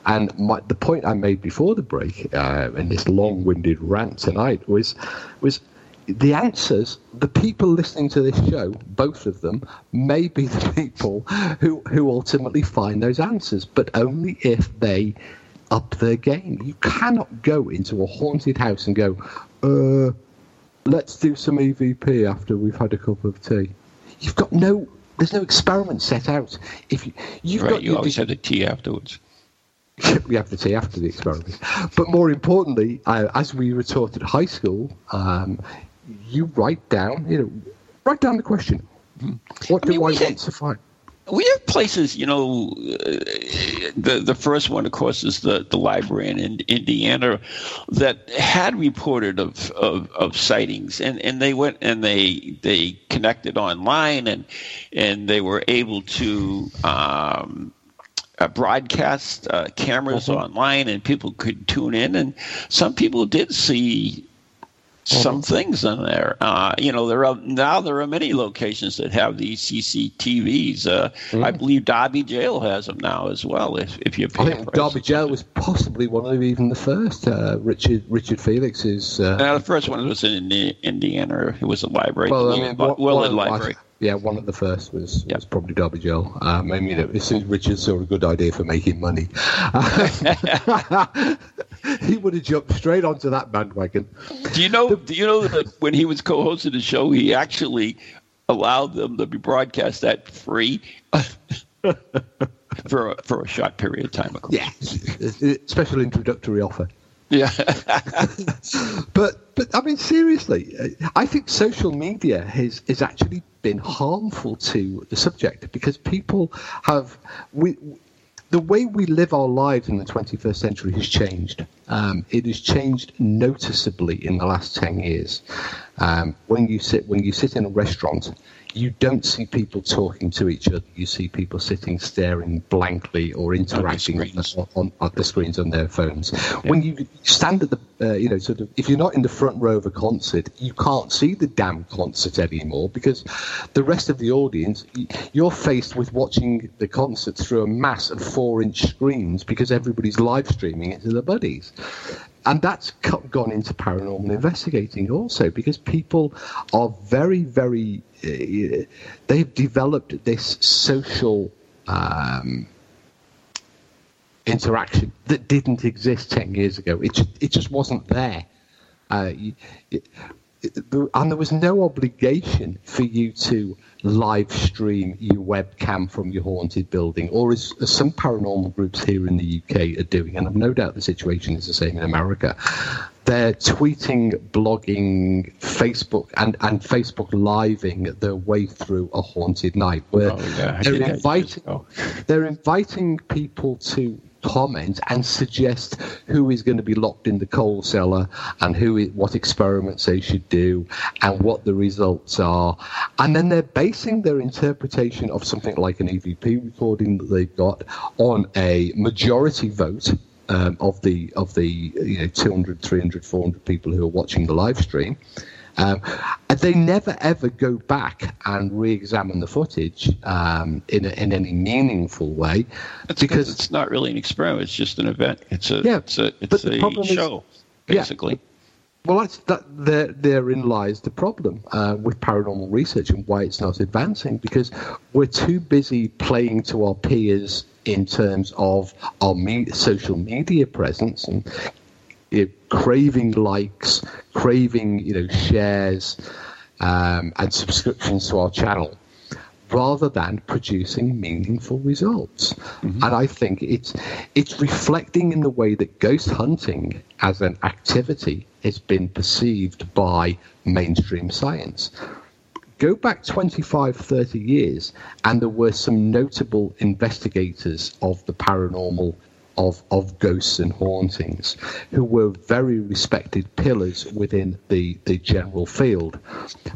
And my, the point I made before the break uh, in this long winded rant tonight was, was the answers, the people listening to this show, both of them, may be the people who, who ultimately find those answers, but only if they up their game. You cannot go into a haunted house and go, uh, let's do some EVP after we've had a cup of tea. You've got no, there's no experiment set out. If you, you've right, got, you always have the tea afterwards. we have the tea after the experiment. But more importantly, uh, as we were taught at high school, um, you write down, you know, write down the question. Hmm. What I do mean, I want to find? We have places, you know, uh, the the first one, of course, is the, the library in in Indiana that had reported of, of, of sightings, and, and they went and they they connected online, and and they were able to. Um, uh, broadcast uh, cameras uh-huh. online and people could tune in and some people did see some mm-hmm. things in there. Uh, you know, there are now there are many locations that have these CCTVs. Uh, mm. I believe Derby Jail has them now as well. If if you I think Derby Jail was possibly one of even the first. Uh, Richard Richard Felix's. Uh, now, the first one was in Indiana. It was a library. Well, I mean, Willard Library. Yeah, one of the first was, yep. was probably Derby Jail. Um, I mean, it seems Richard saw a good idea for making money. he would have jumped straight onto that bandwagon. Do you know? do you know that when he was co-hosting the show, he actually allowed them to be broadcast that free for a, for a short period of time. Of course. Yeah, special introductory offer. Yeah. but but I mean seriously, I think social media has has actually been harmful to the subject because people have we the way we live our lives in the 21st century has changed. Um, it has changed noticeably in the last 10 years. Um, when you sit when you sit in a restaurant you don't see people talking to each other. You see people sitting staring blankly or interacting on the, on, on the, screens on their phones. Yeah. When you stand at the, uh, you know, sort of, if you're not in the front row of a concert, you can't see the damn concert anymore because the rest of the audience, you're faced with watching the concert through a mass of four-inch screens because everybody's live streaming it to their buddies and that's gone into paranormal investigating also because people are very, very. Uh, they've developed this social um, interaction that didn't exist ten years ago. It it just wasn't there. Uh, it- it- and there was no obligation for you to live stream your webcam from your haunted building, or as, as some paranormal groups here in the UK are doing, and I've no doubt the situation is the same in America. They're tweeting, blogging, Facebook, and, and Facebook living their way through a haunted night, where Oh, yeah, they're did that years inviting they're inviting people to comment and suggest who is going to be locked in the coal cellar and who what experiments they should do and what the results are. And then they're basing their interpretation of something like an EVP recording that they've got on a majority vote um, of the of the you know 200 300 400 people who are watching the live stream um, they never ever go back and re-examine the footage um, in, a, in any meaningful way That's because it's not really an experiment. It's just an event. It's a Yeah, it's a but it's the a problem is- show, Yeah. basically. Well, that's, that there, therein lies the problem uh, with paranormal research and why it's not advancing because we're too busy playing to our peers in terms of our me- social media presence and craving likes, craving you know shares um, and subscriptions to our channel. Rather than producing meaningful results, and I think it's it's reflecting in the way that ghost hunting as an activity has been perceived by mainstream science. Go back 25, 30 years, and there were some notable investigators of the paranormal, of, of ghosts and hauntings, who were very respected pillars within the, the general field.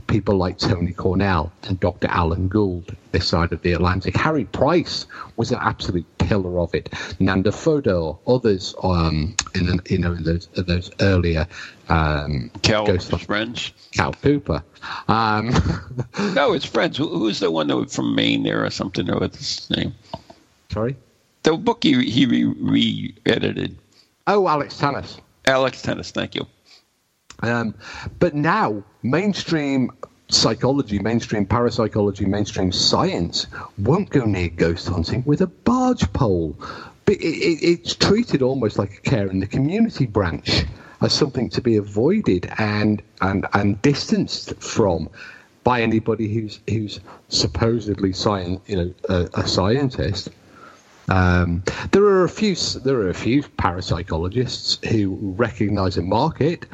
People like Tony Cornell and Dr. Alan Gauld, this side of the Atlantic. Harry Price was an absolute pillar of it. Nandor Fodor, others um, in, you know, in those, those earlier um, Cal ghost friends. Cal Cooper. Um, No, it's friends. Who, who's the one that was from Maine there or something? Or what's his name? sorry. The book he he re, re-edited. Oh, Alex Tanous. Alex Tanous. Thank you. Um, but now, mainstream psychology, mainstream parapsychology, mainstream science won't go near ghost hunting with a barge pole. But it, it, it's treated almost like a care in the community branch as something to be avoided and, and, and distanced from by anybody who's who's supposedly science, you know, a, a scientist. Um, there are a few there are a few parapsychologists who recognise a market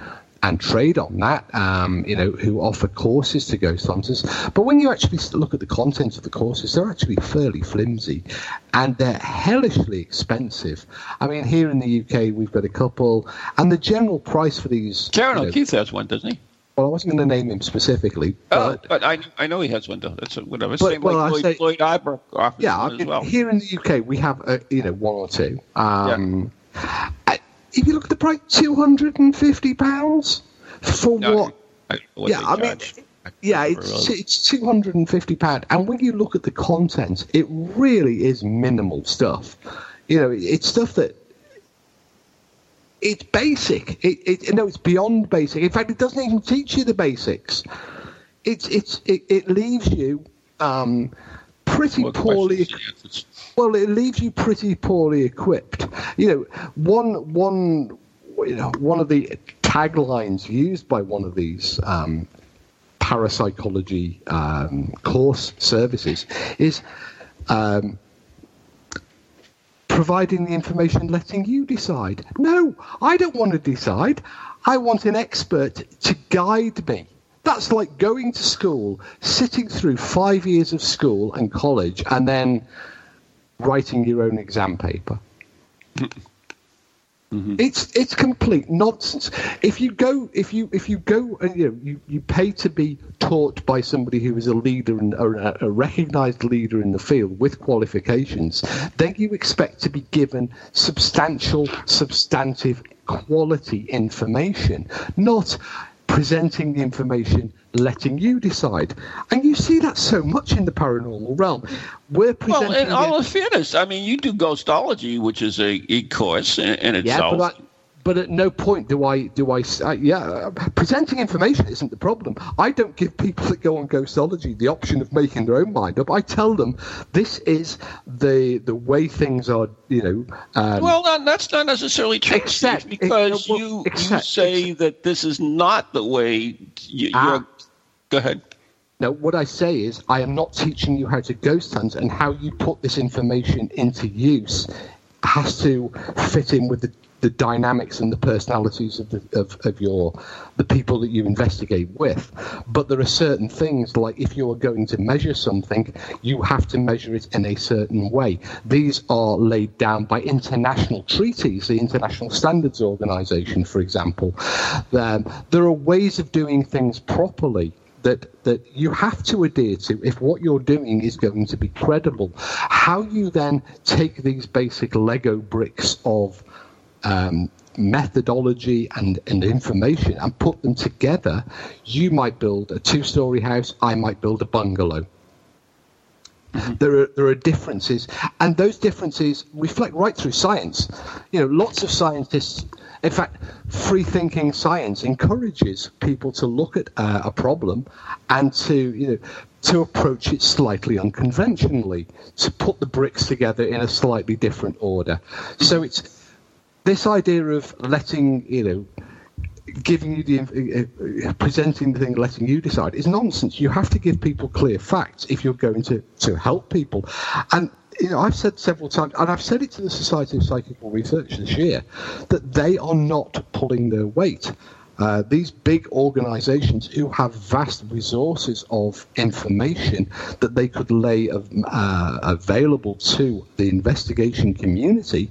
and trade on that. Um, you know, who offer courses to ghost hunters. But when you actually look at the content of the courses, they're actually fairly flimsy, and they're hellishly expensive. I mean, here in the UK, we've got a couple, and the general price for these. Ciarán you know- O'Keeffe has one, doesn't he? Well, I wasn't going to name him specifically, Oh, but but I I know he has one though. That's whatever. But- Same well, I like Lloyd, say- Lloyd Yeah, I mean, as well. here in the UK we have uh, you know one or two. Um, uh, If you look at the price, two hundred and fifty pounds for No, what? I- what yeah, I mean, charge. yeah, it's it's two hundred and fifty pound, and when you look at the content, it really is minimal stuff. You know, it's stuff that. It's basic. It, it, no, it's beyond basic. In fact, it doesn't even teach you the basics. It's it's it, it leaves you um, pretty More poorly questions than answers. well, it leaves you pretty poorly equipped. You know, one one you know one of the taglines used by one of these um, parapsychology um, course services is um, providing the information, letting you decide. No, I don't want to decide. I want an expert to guide me. That's like going to school, sitting through five years of school and college, and then writing your own exam paper. Mm-hmm. It's it's complete nonsense. If you go if you if you go and you know you, you pay to be taught by somebody who is a leader and a, a recognized leader in the field with qualifications, then you expect to be given substantial, substantive, quality information, not presenting the information, letting you decide. And you see that so much in the paranormal realm. We're presenting Well, in all the fairness, I mean, you do ghostology, which is a, a course in, in yeah, but, I, but at no point do I do I uh, yeah presenting information isn't the problem. I don't give people that go on Ghostology the option of making their own mind up. I tell them this is the the way things are. You know. Um, Well, no, that's not necessarily true, Except- because well, you, you except- say that this is not the way you, Ah. Go ahead. No, what I say is I am not teaching you how to ghost hunt, and how you put this information into use has to fit in with the, the dynamics and the personalities of the of, of your the people that you investigate with. But there are certain things like if you are going to measure something, you have to measure it in a certain way. These are laid down by international treaties, the International Standards Organization, for example. Um, there are ways of doing things properly that that you have to adhere to if what you're doing is going to be credible. How you then take these basic Lego bricks of um, methodology and, and information and put them together, you might build a two-story house. I might build a bungalow. There are there are differences, and those differences reflect right through science. You know, lots of scientists. In fact, free thinking science encourages people to look at uh, a problem and to you know to approach it slightly unconventionally, to put the bricks together in a slightly different order. So it's this idea of letting you know giving you the uh, uh, presenting the thing, letting you decide is nonsense. You have to give people clear facts if you're going to to help people. And you know, I've said several times, and I've said it to the Society of Psychical Research this year, that they are not pulling their weight. Uh, these big organizations who have vast resources of information that they could lay uh, available to the investigation community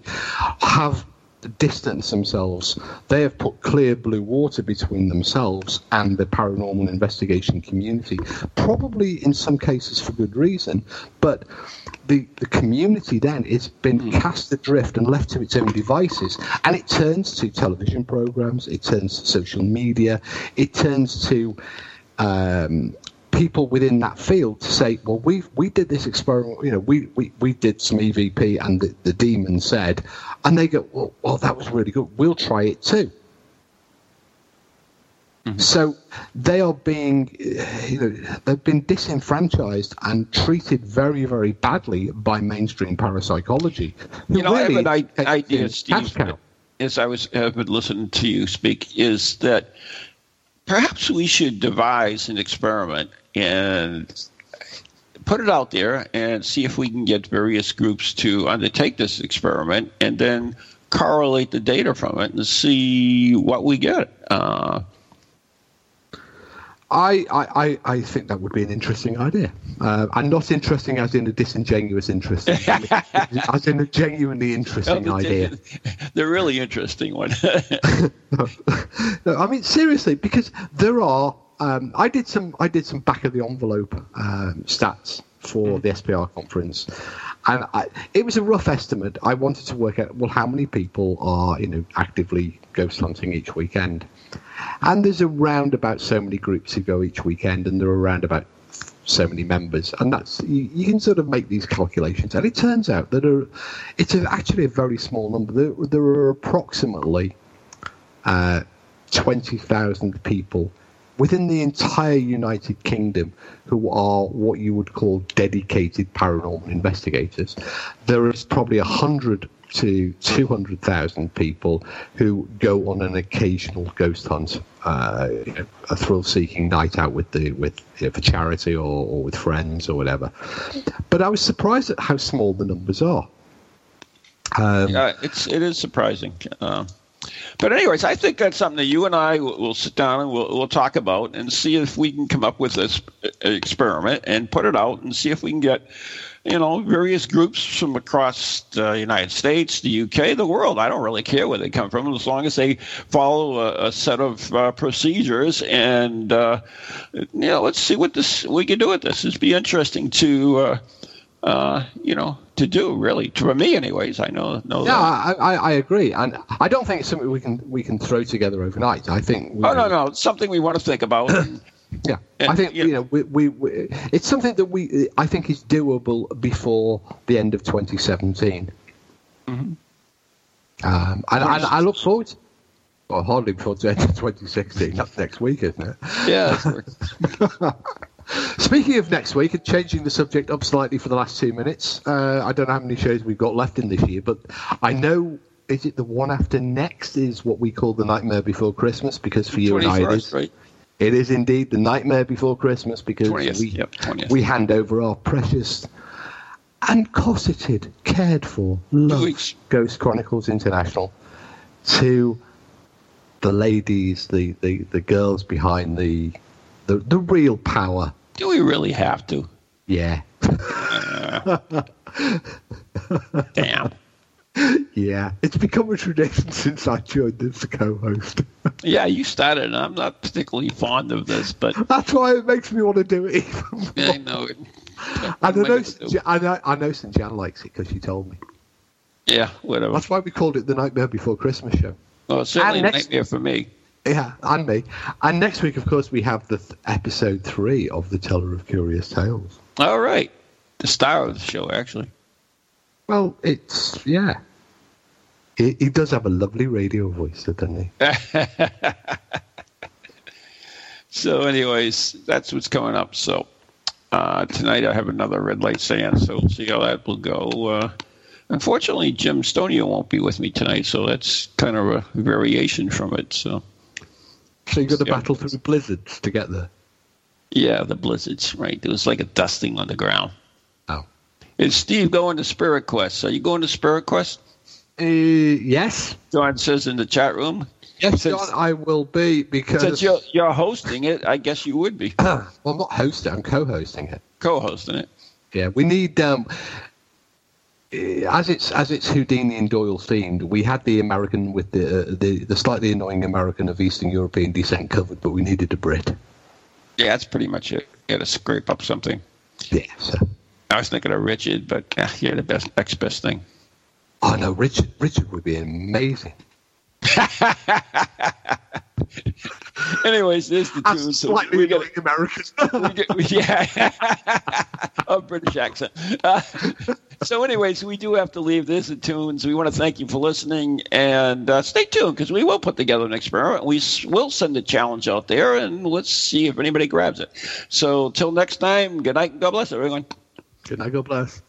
have distance themselves. They have put clear blue water between themselves and the paranormal investigation community, probably in some cases for good reason, but the, the community then has been cast adrift and left to its own devices, and it turns to television programs, it turns to social media, it turns to um, people within that field to say, well, we we did this experiment, you know, we, we, we did some EVP and the, the demon said, and they go, well, well, that was really good. We'll try it too. So they are being, uh, you know, they've been disenfranchised and treated very, very badly by mainstream parapsychology. You know, I have an idea, Steve, as I was have been listening to you speak, is that perhaps we should devise an experiment and put it out there and see if we can get various groups to undertake this experiment and then correlate the data from it and see what we get. Uh, I, I, I- think that would be an interesting idea. Uh, and not interesting as in a disingenuous interest, as in a genuinely interesting idea. the really interesting one. No, I mean seriously, because there are. Um, I did some. I did some back of the envelope um, stats for the SPR conference, and I, it was a rough estimate. I wanted to work out well how many people are you know actively ghost hunting each weekend, and there's around about so many groups who go each weekend, and there are around about so many members, and that's you, you can sort of make these calculations, and it turns out that are, it's a, actually a very small number. There, there are approximately uh, 20,000 people within the entire United Kingdom who are what you would call dedicated paranormal investigators. There is probably a 100 to 200,000 people who go on an occasional ghost hunt, uh, a thrill-seeking night out with the with you know, for charity or, or with friends or whatever. But I was surprised at how small the numbers are. Um, Yeah, it's it is surprising. Uh, but anyways, I think that's something that you and I will, will sit down and we'll, we'll talk about and see if we can come up with this uh, experiment and put it out and see if we can get, you know, various groups from across the United States, the UK, the world. I don't really care where they come from as long as they follow a, a set of uh, procedures and, uh, you know, let's see what this we can do with this. It'd be interesting to. Uh, uh, you know, to do really. For me, anyways, I know know Yeah, that. I, I, I agree, and I don't think it's something we can we can throw together overnight. I think. Oh no, no, it's something we want to think about. Yeah, I think yeah. you know we, we, we it's something that we I think is doable before the end of 2017. Mm-hmm. Um, and, and I look forward. Well, hardly before the end of 2016. That's next week, isn't it? Yeah. Speaking of next week and changing the subject up slightly for the last two minutes, uh, I don't know how many shows we've got left in this year, but I know. Is it the one after next? Is what we call the Nightmare Before Christmas? Because for you and I, it is. right? It is indeed the Nightmare Before Christmas because 20th, we, yep, 20th. we hand over our precious and cosseted, cared for, loved. Ghost Chronicles International to the ladies, the, the, the girls behind the, the the real power. Do we really have to? Yeah, Damn. Yeah. It's become a tradition since I joined as the co-host. Yeah, you started, and I'm not particularly fond of this, but That's why it makes me want to do it even more. I know. And I know, I know, I know St. Jan likes it because she told me. Yeah, whatever. That's why we called it the Nightmare Before Christmas show. Well, it's certainly next- nightmare for me. Yeah, and me. And next week, of course, we have the th- episode three of The Teller of Curious Tales. All right. The star of the show, actually. Well, it's, yeah. He, he does have a lovely radio voice, doesn't he? So, anyways, that's what's coming up. So, uh, tonight I have another red light seance, so we'll see how that will go. Uh, unfortunately, Jim Stonia won't be with me tonight, so that's kind of a variation from it. So, So you've got to Yeah. battle through the blizzards to get there. yeah, the blizzards, right? There was like a dusting on the ground. Is Steve going to Spirit Quest? Are you going to Spirit Quest? Uh, yes. John says in the chat room. Yes, Since- John, I will be because. Since you're, you're hosting it, I guess you would be well, I'm not hosting, I'm co hosting it. co-hosting it. Yeah, we need um, as it's as it's Houdini and Doyle themed. We had the American with the uh, the the slightly annoying American of Eastern European descent covered, but we needed a Brit. Yeah, that's pretty much it. You got to scrape up something. Yeah. So. I was thinking of Richard, but eh, you're the best next best thing. Oh no, Richard! Richard would be amazing. Anyways, there's the tune. So slightly we got American. we get, we, yeah, a British accent. Uh, so, anyways, we do have to leave this at tunes. We want to thank you for listening and uh, stay tuned because we will put together an experiment. We s- will send a challenge out there and let's see if anybody grabs it. So, till next time, good night and God bless everyone. Good night, God bless.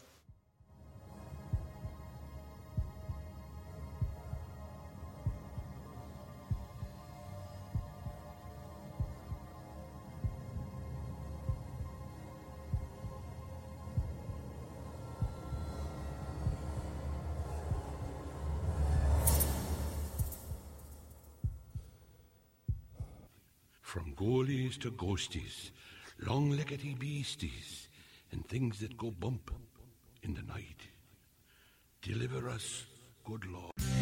From goalies to ghosties, long leggedy beasties, and things that go bump in the night. Deliver us, good Lord.